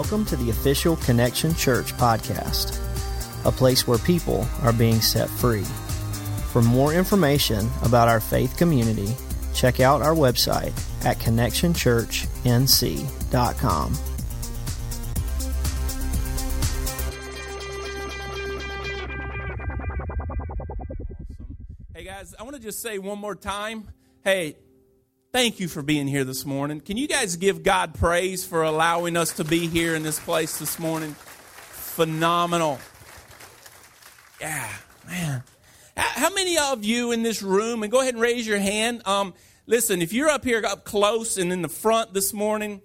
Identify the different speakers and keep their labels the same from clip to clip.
Speaker 1: Welcome to the official Connection Church podcast, a place where people are being set free. For more information about our faith community, check out our website at connectionchurchnc.com.
Speaker 2: Hey guys, I want to just say one more time hey, thank you for being here this morning. Can you guys give God praise for allowing us to be here in this place this morning? Phenomenal. Yeah, man. How many of you in this room, and go ahead and raise your hand. Um, listen, if you're up here up close and in the front this morning,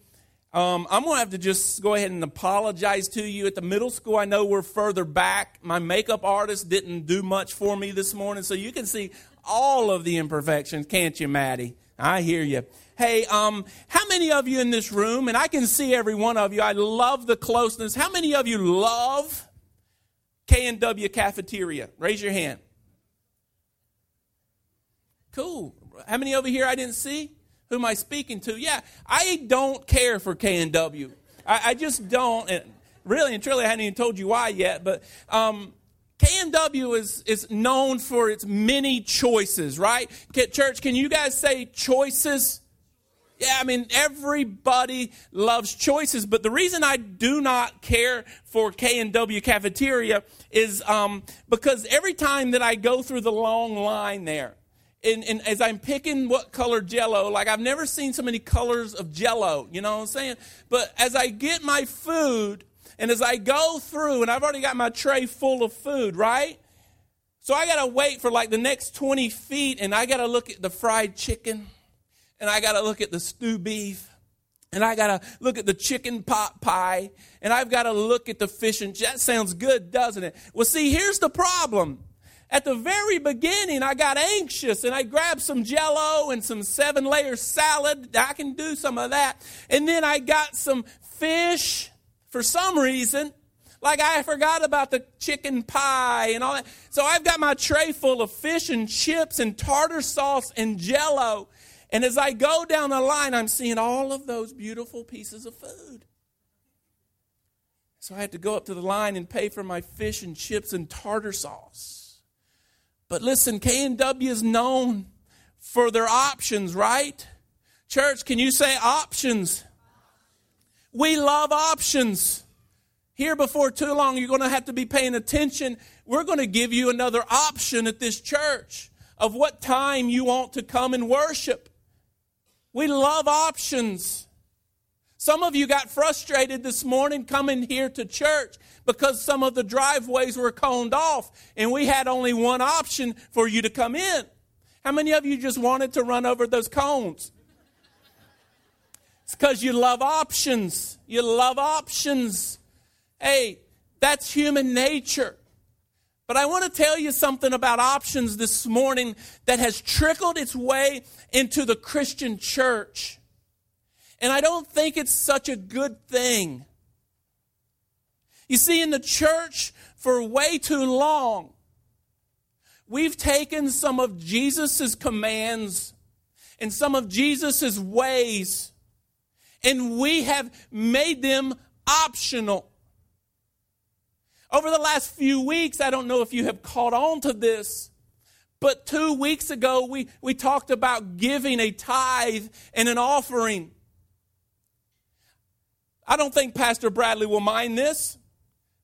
Speaker 2: um, I'm going to have to just go ahead and apologize to you. At the middle school, I know we're further back. My makeup artist didn't do much for me this morning, so you can see all of the imperfections, can't you, Maddie? I hear you. Hey, um, how many of you in this room, and I can see every one of you, I love the closeness. How many of you love K&W Cafeteria? Raise your hand. Cool. How many over here I didn't see? Who am I speaking to? Yeah, I don't care for K and W. I, I just don't. And really and truly, I hadn't even told you why yet. But um, K&W is, is known for its many choices, right? Church, can you guys say choices? Yeah, I mean, everybody loves choices, but the reason I do not care for K&W cafeteria is um, because every time that I go through the long line there, and, and, as I'm picking what color jello, like I've never seen so many colors of jello, you know what I'm saying? But as I get my food, and as I go through, and I've already got my tray full of food, right? So I got to wait for like the next 20 feet, and I got to look at the fried chicken, and I got to look at the stew beef, and I got to look at the chicken pot pie, and I've got to look at the fish and that sounds good, doesn't it? Well, see, here's the problem. At the very beginning, I got anxious and I grabbed some jello and some seven layer salad. I can do some of that. And then I got some fish for some reason. Like I forgot about the chicken pie and all that. So I've got my tray full of fish and chips and tartar sauce and jello. And as I go down the line, I'm seeing all of those beautiful pieces of food. So I had to go up to the line and pay for my fish and chips and tartar sauce. But listen, K&W is known for their options, right? Church, can you say options? We love options. Here before too long, you're going to have to be paying attention. We're going to give you another option at this church of what time you want to come and worship. We love options. Some of you got frustrated this morning coming here to church because some of the driveways were coned off and we had only one option for you to come in. How many of you just wanted to run over those cones? It's because you love options. You love options. Hey, that's human nature. But I want to tell you something about options this morning that has trickled its way into the Christian church. And I don't think it's such a good thing. You see, in the church for way too long, we've taken some of Jesus' commands and some of Jesus' ways, and we have made them optional. Over the last few weeks, I don't know if you have caught on to this, but two weeks ago, we, we talked about giving a tithe and an offering. I don't think Pastor Bradley will mind this.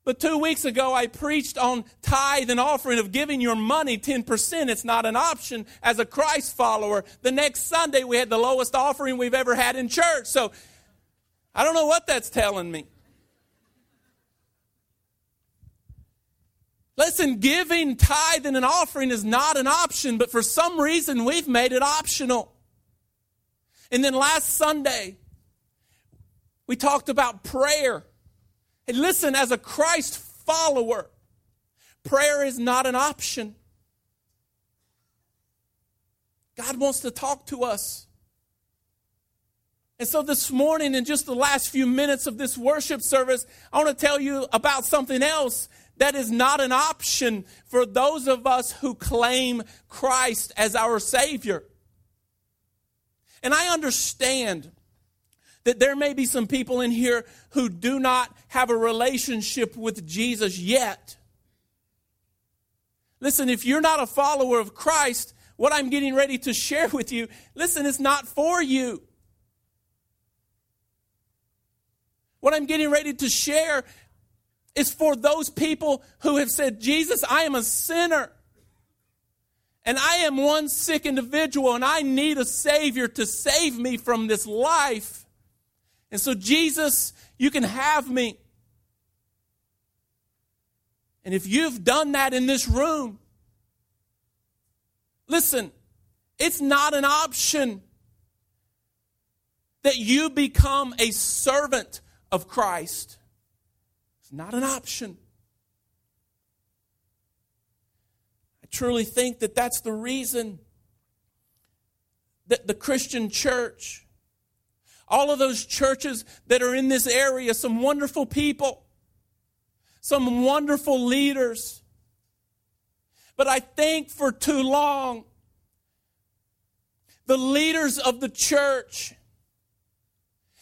Speaker 2: But two weeks ago, I preached on tithe and offering of giving your money 10%. It's not an option as a Christ follower. The next Sunday, we had the lowest offering we've ever had in church. So I don't know what that's telling me. Listen, giving tithing, and offering is not an option, but for some reason, we've made it optional. And then last Sunday, we talked about prayer. And listen, as a Christ follower, prayer is not an option. God wants to talk to us. And so this morning, in just the last few minutes of this worship service, I want to tell you about something else that is not an option for those of us who claim Christ as our Savior. And I understand that there may be some people in here who do not have a relationship with Jesus yet. Listen, if you're not a follower of Christ, what I'm getting ready to share with you, listen, it's not for you. What I'm getting ready to share is for those people who have said, Jesus, I am a sinner. And I am one sick individual, and I need a Savior to save me from this life. And so, Jesus, you can have me. And if you've done that in this room, listen, it's not an option that you become a servant of Christ. It's not an option. I truly think that that's the reason that the Christian church all of those churches that are in this area, some wonderful people, some wonderful leaders. But I think for too long, the leaders of the church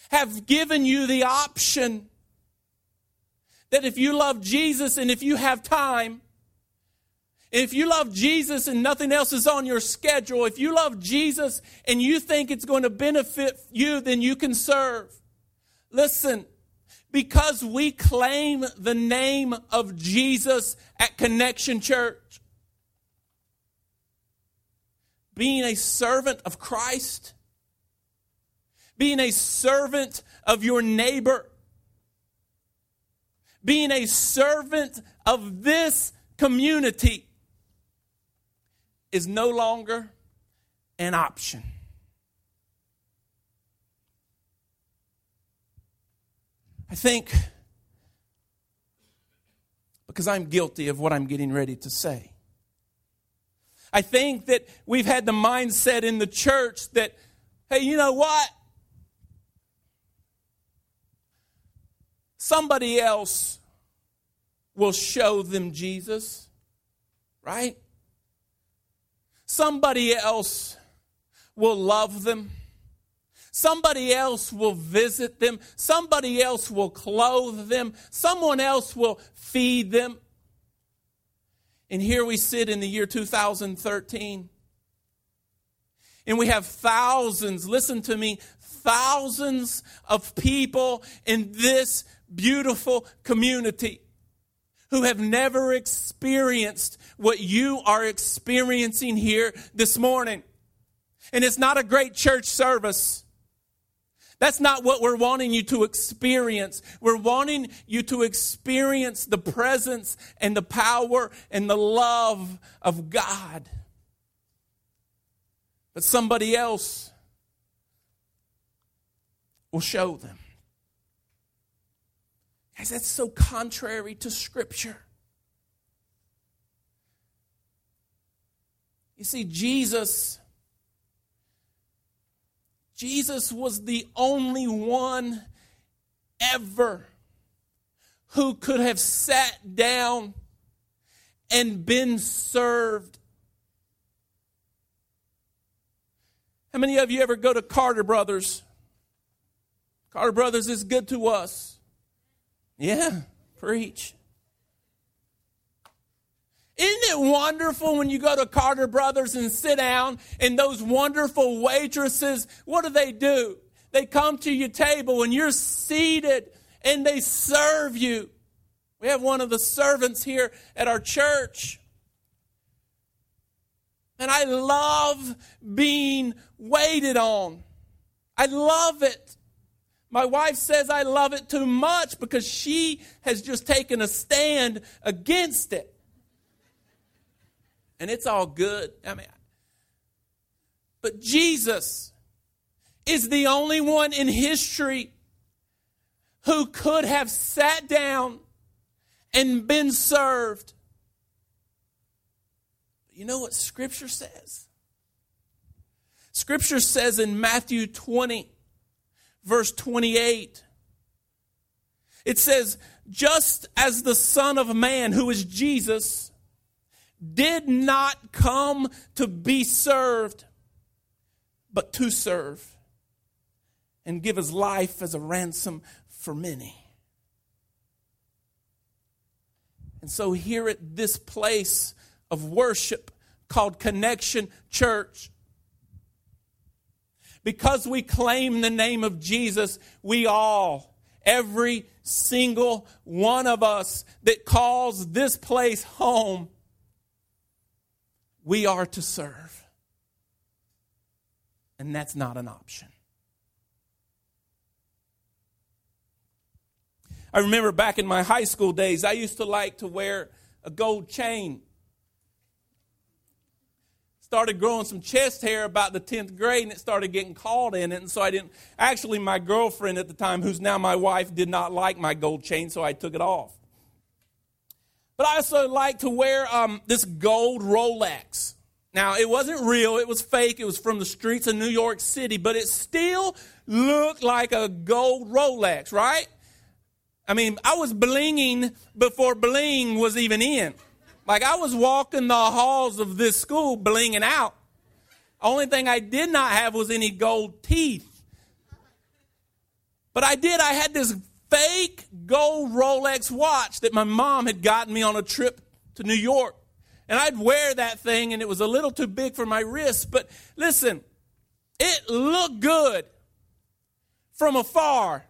Speaker 2: have given you the option that if you love Jesus and if you have time, if you love Jesus and nothing else is on your schedule, if you love Jesus and you think it's going to benefit you, then you can serve. Listen, because we claim the name of Jesus at Connection Church, being a servant of Christ, being a servant of your neighbor, being a servant of this community is no longer an option. I think because I'm guilty of what I'm getting ready to say. I think that we've had the mindset in the church that, hey, you know what? Somebody else will show them Jesus, right? Somebody else will love them. Somebody else will visit them. Somebody else will clothe them. Someone else will feed them. And here we sit in the year 2013. And we have thousands, listen to me, thousands of people in this beautiful community who have never experienced what you are experiencing here this morning. And it's not a great church service. That's not what we're wanting you to experience. We're wanting you to experience the presence and the power and the love of God. But somebody else will show them. Guys, that's so contrary to Scripture. You see, Jesus, Jesus was the only one ever who could have sat down and been served. How many of you ever go to Carter Brothers? Carter Brothers is good to us. Yeah, preach. Isn't it wonderful when you go to Carter Brothers and sit down and those wonderful waitresses, what do they do? They come to your table and you're seated and they serve you. We have one of the servants here at our church. And I love being waited on. I love it. My wife says I love it too much because she has just taken a stand against it. And it's all good. I mean, but Jesus is the only one in history who could have sat down and been served. You know what Scripture says? Scripture says in Matthew 20, verse 28. It says, just as the Son of Man, who is Jesus, did not come to be served, but to serve, and give his life as a ransom for many. And so, here at this place of worship called Connection Church, because we claim the name of Jesus, we all, every single one of us that calls this place home, we are to serve. And that's not an option. I remember back in my high school days, I used to like to wear a gold chain. Started growing some chest hair about the 10th grade and it started getting caught in it. And so I didn't, actually, my girlfriend at the time, who's now my wife, did not like my gold chain, so I took it off. But I also like to wear um, this gold Rolex. Now, it wasn't real, it was fake. It was from the streets of New York City, but it still looked like a gold Rolex, right? I mean, I was blinging before bling was even in. Like I was walking the halls of this school blinging out. Only thing I did not have was any gold teeth. But I did, I had this fake gold Rolex watch that my mom had gotten me on a trip to New York. And I'd wear that thing and it was a little too big for my wrist. But listen, it looked good from afar.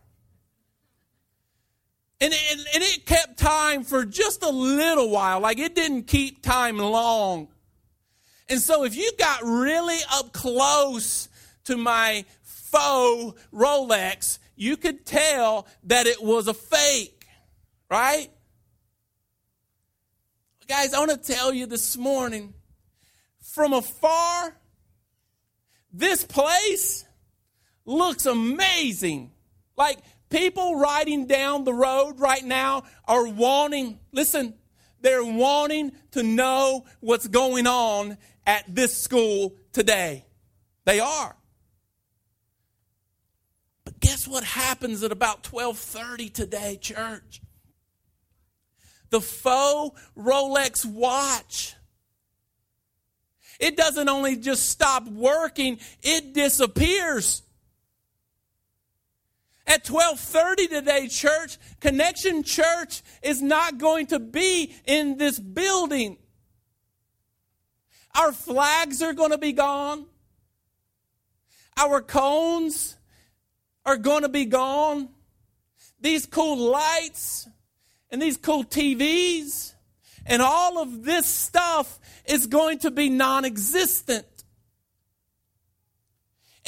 Speaker 2: And it, and it kept time for just a little while. Like it didn't keep time long. And so if you got really up close to my faux Rolex, you could tell that it was a fake, right? Guys, I want to tell you this morning from afar, this place looks amazing. Like People riding down the road right now are wanting, listen, they're wanting to know what's going on at this school today. They are. But guess what happens at about 12:30 today, church? The faux Rolex watch it doesn't only just stop working, it disappears. At 12:30 today, church, Connection Church is not going to be in this building. Our flags are going to be gone. Our cones are going to be gone. These cool lights and these cool TVs and all of this stuff is going to be non existent.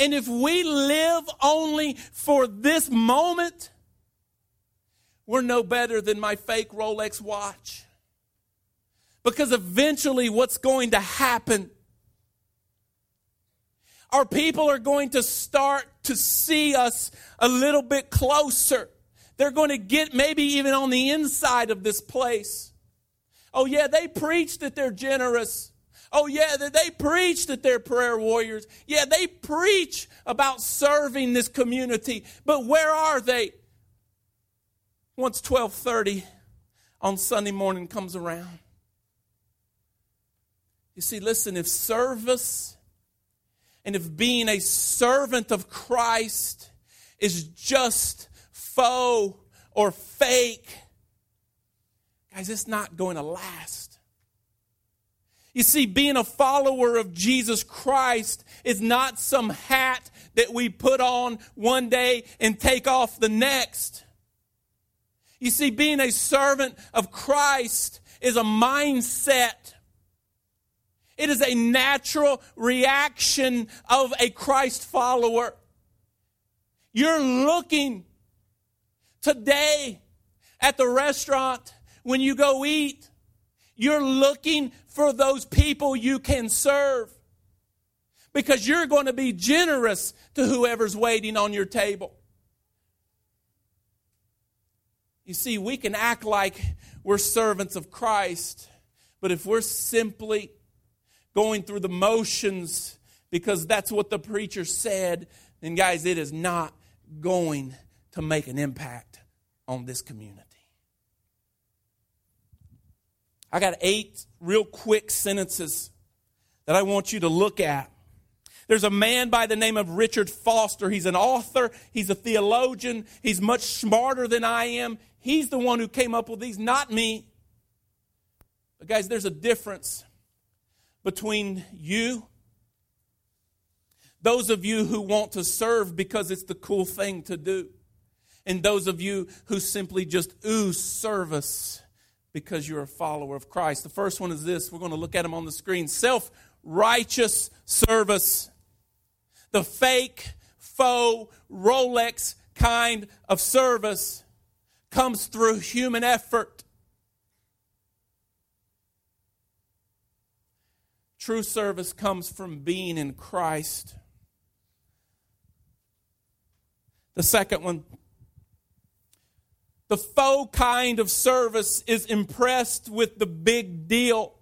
Speaker 2: And if we live only for this moment, we're no better than my fake Rolex watch. Because eventually, what's going to happen? Our people are going to start to see us a little bit closer. They're going to get maybe even on the inside of this place. Oh, yeah, they preach that they're generous. Oh, yeah, they preach that they're prayer warriors. Yeah, they preach about serving this community. But where are they? Once 1230 on Sunday morning comes around. You see, listen, if service and if being a servant of Christ is just faux or fake, guys, it's not going to last. You see, being a follower of Jesus Christ is not some hat that we put on one day and take off the next. You see, being a servant of Christ is a mindset. It is a natural reaction of a Christ follower. You're looking today at the restaurant when you go eat. You're looking for those people you can serve because you're going to be generous to whoever's waiting on your table. You see, we can act like we're servants of Christ, but if we're simply going through the motions because that's what the preacher said, then guys, it is not going to make an impact on this community. I got eight real quick sentences that I want you to look at. There's a man by the name of Richard Foster. He's an author, he's a theologian, he's much smarter than I am. He's the one who came up with these, not me. But, guys, there's a difference between you, those of you who want to serve because it's the cool thing to do, and those of you who simply just ooze service because you're a follower of Christ. The first one is this we're going to look at them on the screen self righteous service the fake, faux, Rolex kind of service comes through human effort. True service comes from being in Christ. The second one, the faux kind of service is impressed with the big deal.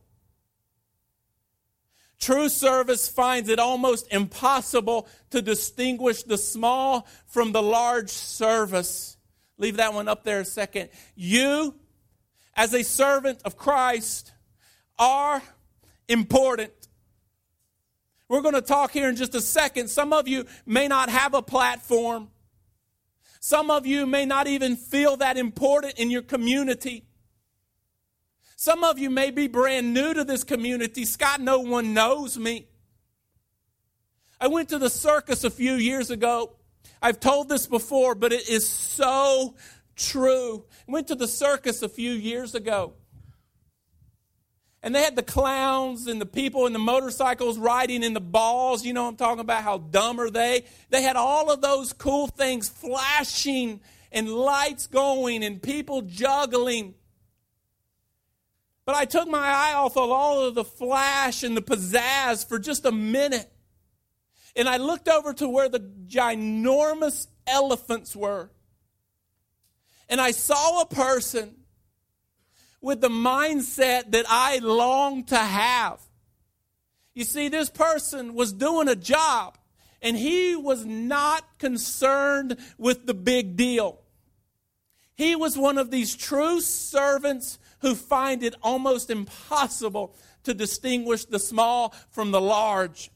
Speaker 2: True service finds it almost impossible to distinguish the small from the large service. Leave that one up there a second. You, as a servant of Christ, are important. We're going to talk here in just a second. Some of you may not have a platform. Some of you may not even feel that important in your community. Some of you may be brand new to this community. Scott, no one knows me. I went to the circus a few years ago. I've told this before, but it is so true. I went to the circus a few years ago. And they had the clowns and the people in the motorcycles riding in the balls. You know I'm talking about? How dumb are they? They had all of those cool things flashing and lights going and people juggling. But I took my eye off of all of the flash and the pizzazz for just a minute. And I looked over to where the ginormous elephants were. And I saw a person with the mindset that I long to have. You see, this person was doing a job and he was not concerned with the big deal. He was one of these true servants who find it almost impossible to distinguish the small from the large.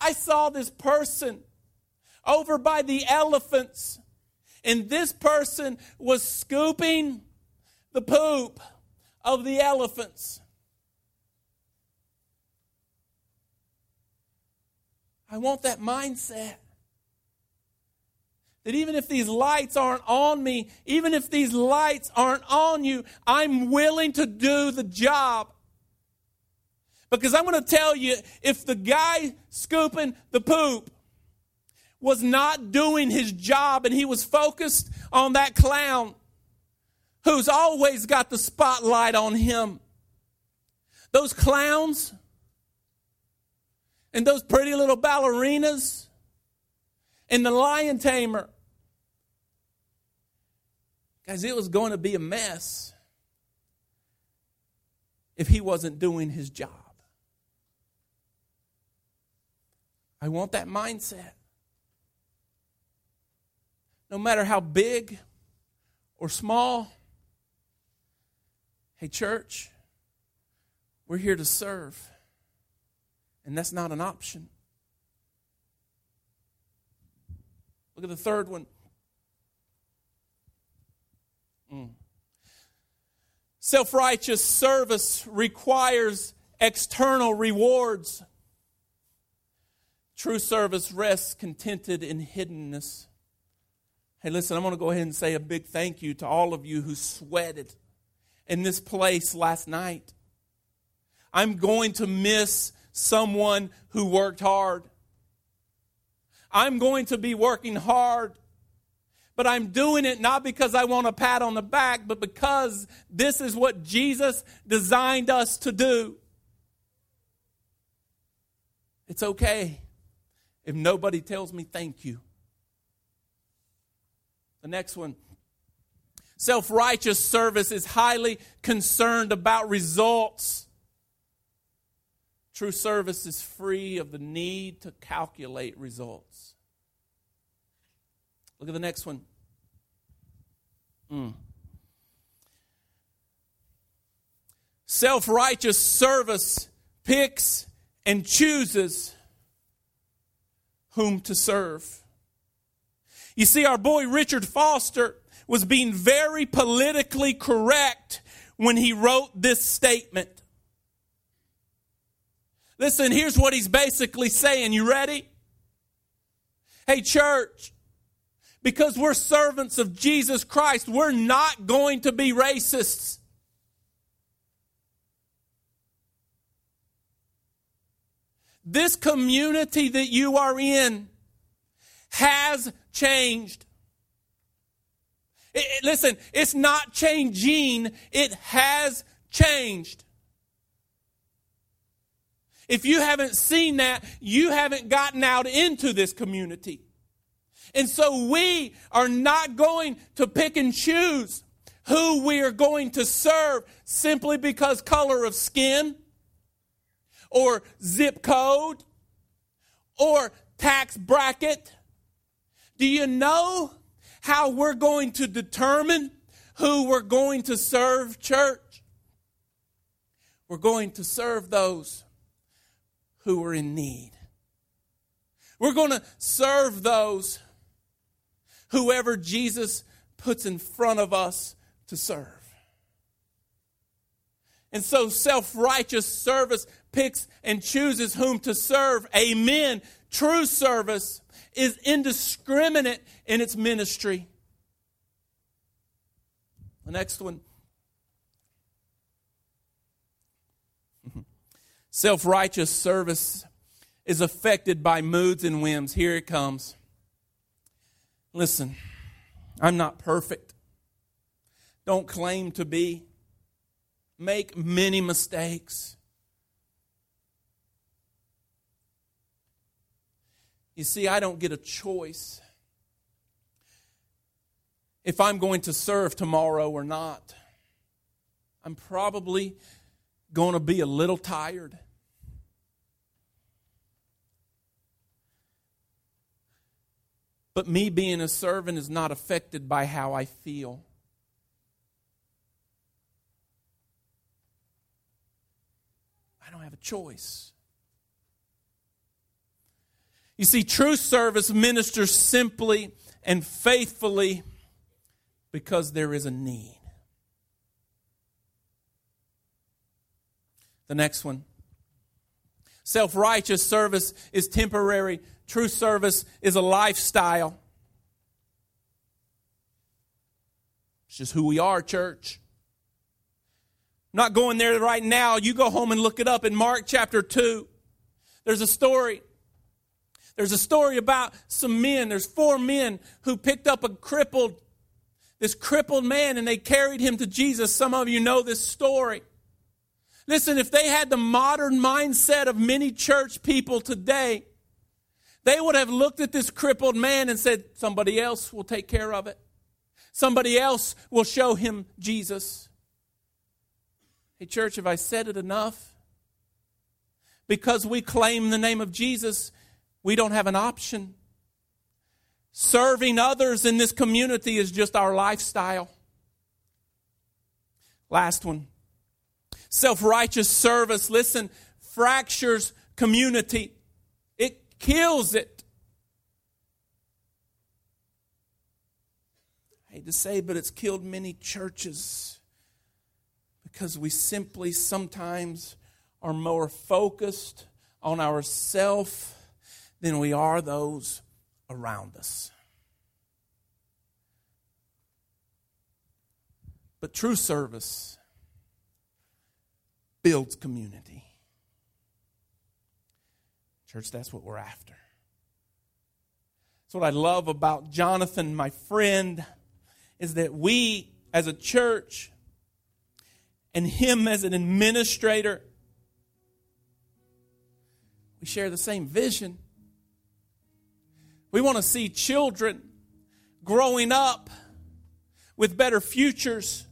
Speaker 2: I saw this person over by the elephants, and this person was scooping the poop of the elephants. I want that mindset. That even if these lights aren't on me, even if these lights aren't on you, I'm willing to do the job. Because I'm going to tell you if the guy scooping the poop was not doing his job and he was focused on that clown who's always got the spotlight on him, those clowns and those pretty little ballerinas and the lion tamer. Guys, it was going to be a mess if he wasn't doing his job. I want that mindset. No matter how big or small, hey, church, we're here to serve, and that's not an option. Look at the third one. Mm. Self righteous service requires external rewards. True service rests contented in hiddenness. Hey, listen, I'm going to go ahead and say a big thank you to all of you who sweated in this place last night. I'm going to miss someone who worked hard. I'm going to be working hard, but I'm doing it not because I want a pat on the back, but because this is what Jesus designed us to do. It's okay if nobody tells me thank you. The next one. Self righteous service is highly concerned about results. True service is free of the need to calculate results. Look at the next one. Mm. Self righteous service picks and chooses whom to serve. You see, our boy Richard Foster was being very politically correct when he wrote this statement. Listen, here's what he's basically saying. You ready? Hey, church, because we're servants of Jesus Christ, we're not going to be racists. This community that you are in has changed. It, it, listen, it's not changing, it has changed. If you haven't seen that, you haven't gotten out into this community. And so we are not going to pick and choose who we are going to serve simply because color of skin or zip code or tax bracket. Do you know how we're going to determine who we're going to serve, church? We're going to serve those who are in need. We're going to serve those whoever Jesus puts in front of us to serve. And so self righteous service picks and chooses whom to serve. Amen. True service is indiscriminate in its ministry. The next one. Self righteous service is affected by moods and whims. Here it comes. Listen, I'm not perfect. Don't claim to be. Make many mistakes. You see, I don't get a choice if I'm going to serve tomorrow or not. I'm probably going to be a little tired. But me being a servant is not affected by how I feel. I don't have a choice. You see, true service ministers simply and faithfully because there is a need. The next one. Self righteous service is temporary, true service is a lifestyle. It's just who we are, church. I'm not going there right now. You go home and look it up in Mark chapter 2. There's a story there's a story about some men. There's four men who picked up a crippled, this crippled man, and they carried him to Jesus. Some of you know this story. Listen, if they had the modern mindset of many church people today, they would have looked at this crippled man and said, Somebody else will take care of it. Somebody else will show him Jesus. Hey, church, have I said it enough? Because we claim the name of Jesus, we don't have an option. Serving others in this community is just our lifestyle. Last one. Self righteous service, listen, fractures community, it kills it. I hate to say, but it's killed many churches because we simply sometimes are more focused on ourself than we are those around us. But true service builds community. Church, that's what we're after. That's what I love about Jonathan, my friend, is that we as a church and him as an administrator, we share the same vision. We want to see children growing up with better futures.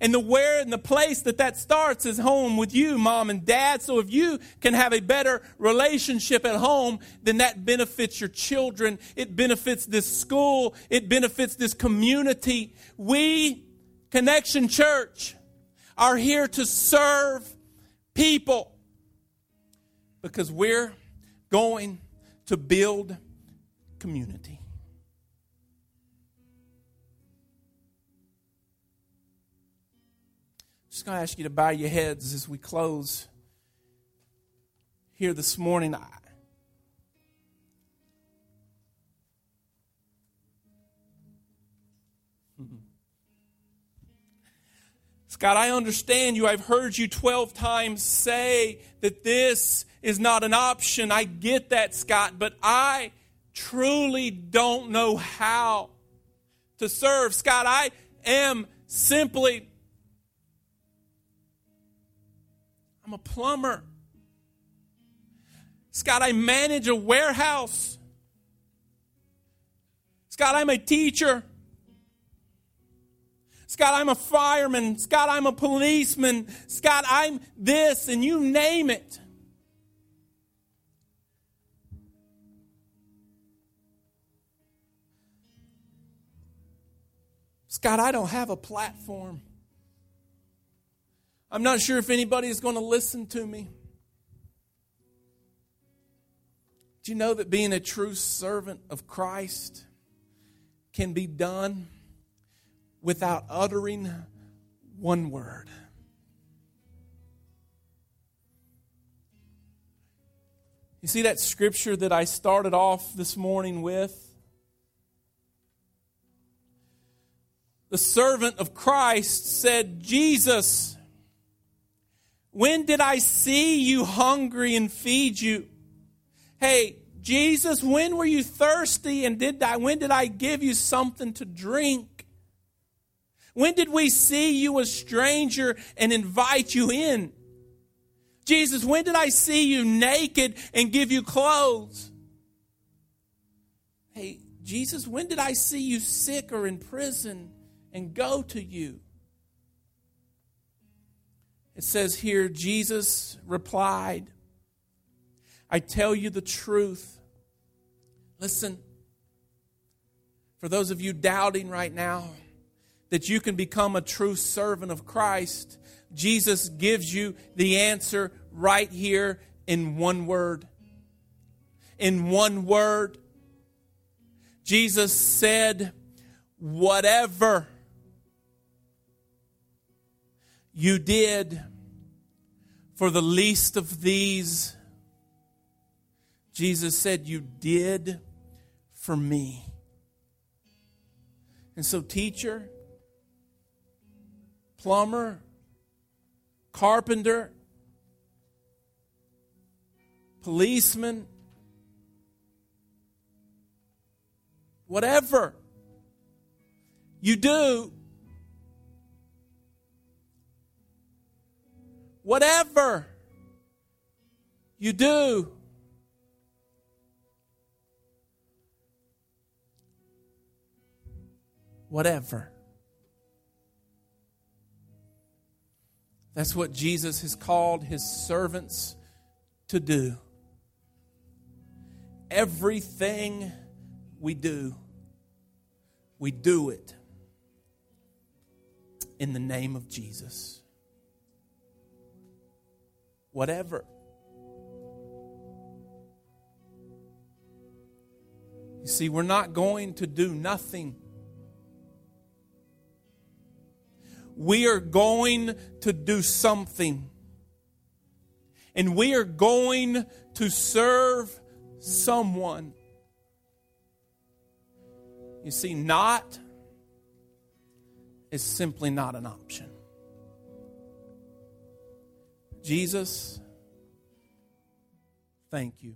Speaker 2: And the where and the place that that starts is home with you, mom and dad. So if you can have a better relationship at home, then that benefits your children. It benefits this school. It benefits this community. We, Connection Church, are here to serve people. because we're going to build community. Just going to ask you to bow your heads as we close here this morning. Scott, I understand you. I've heard you 12 times say that this is not an option. I get that, Scott, but I truly don't know how to serve. Scott, I am simply, I'm a plumber. Scott, I manage a warehouse. Scott, I'm a teacher. Scott, I'm a fireman. Scott, I'm a policeman. Scott, I'm this, and you name it. Scott, I don't have a platform. I'm not sure if anybody is going to listen to me. Do you know that being a true servant of Christ can be done without uttering one word. You see that scripture that I started off this morning with? The servant of Christ said, Jesus, when did I see you hungry and feed you? Hey, Jesus, when were you thirsty and did I, when did I give you something to drink? When did we see you a stranger and invite you in? Jesus, when did I see you naked and give you clothes? Hey, Jesus, when did I see you sick or in prison and go to you? It says here, Jesus replied, I tell you the truth. Listen, for those of you doubting right now, that you can become a true servant of Christ, Jesus gives you the answer right here in one word. In one word, Jesus said, Whatever you did for the least of these, Jesus said, You did for me. And so, teacher, plumber, carpenter, policeman, whatever you do, whatever you do, whatever. That's what Jesus has called his servants to do. Everything we do, we do it in the name of Jesus. Whatever. You see, we're not going to do nothing we are going to do something. And we are going to serve someone. You see, not is simply not an option. Jesus, thank you.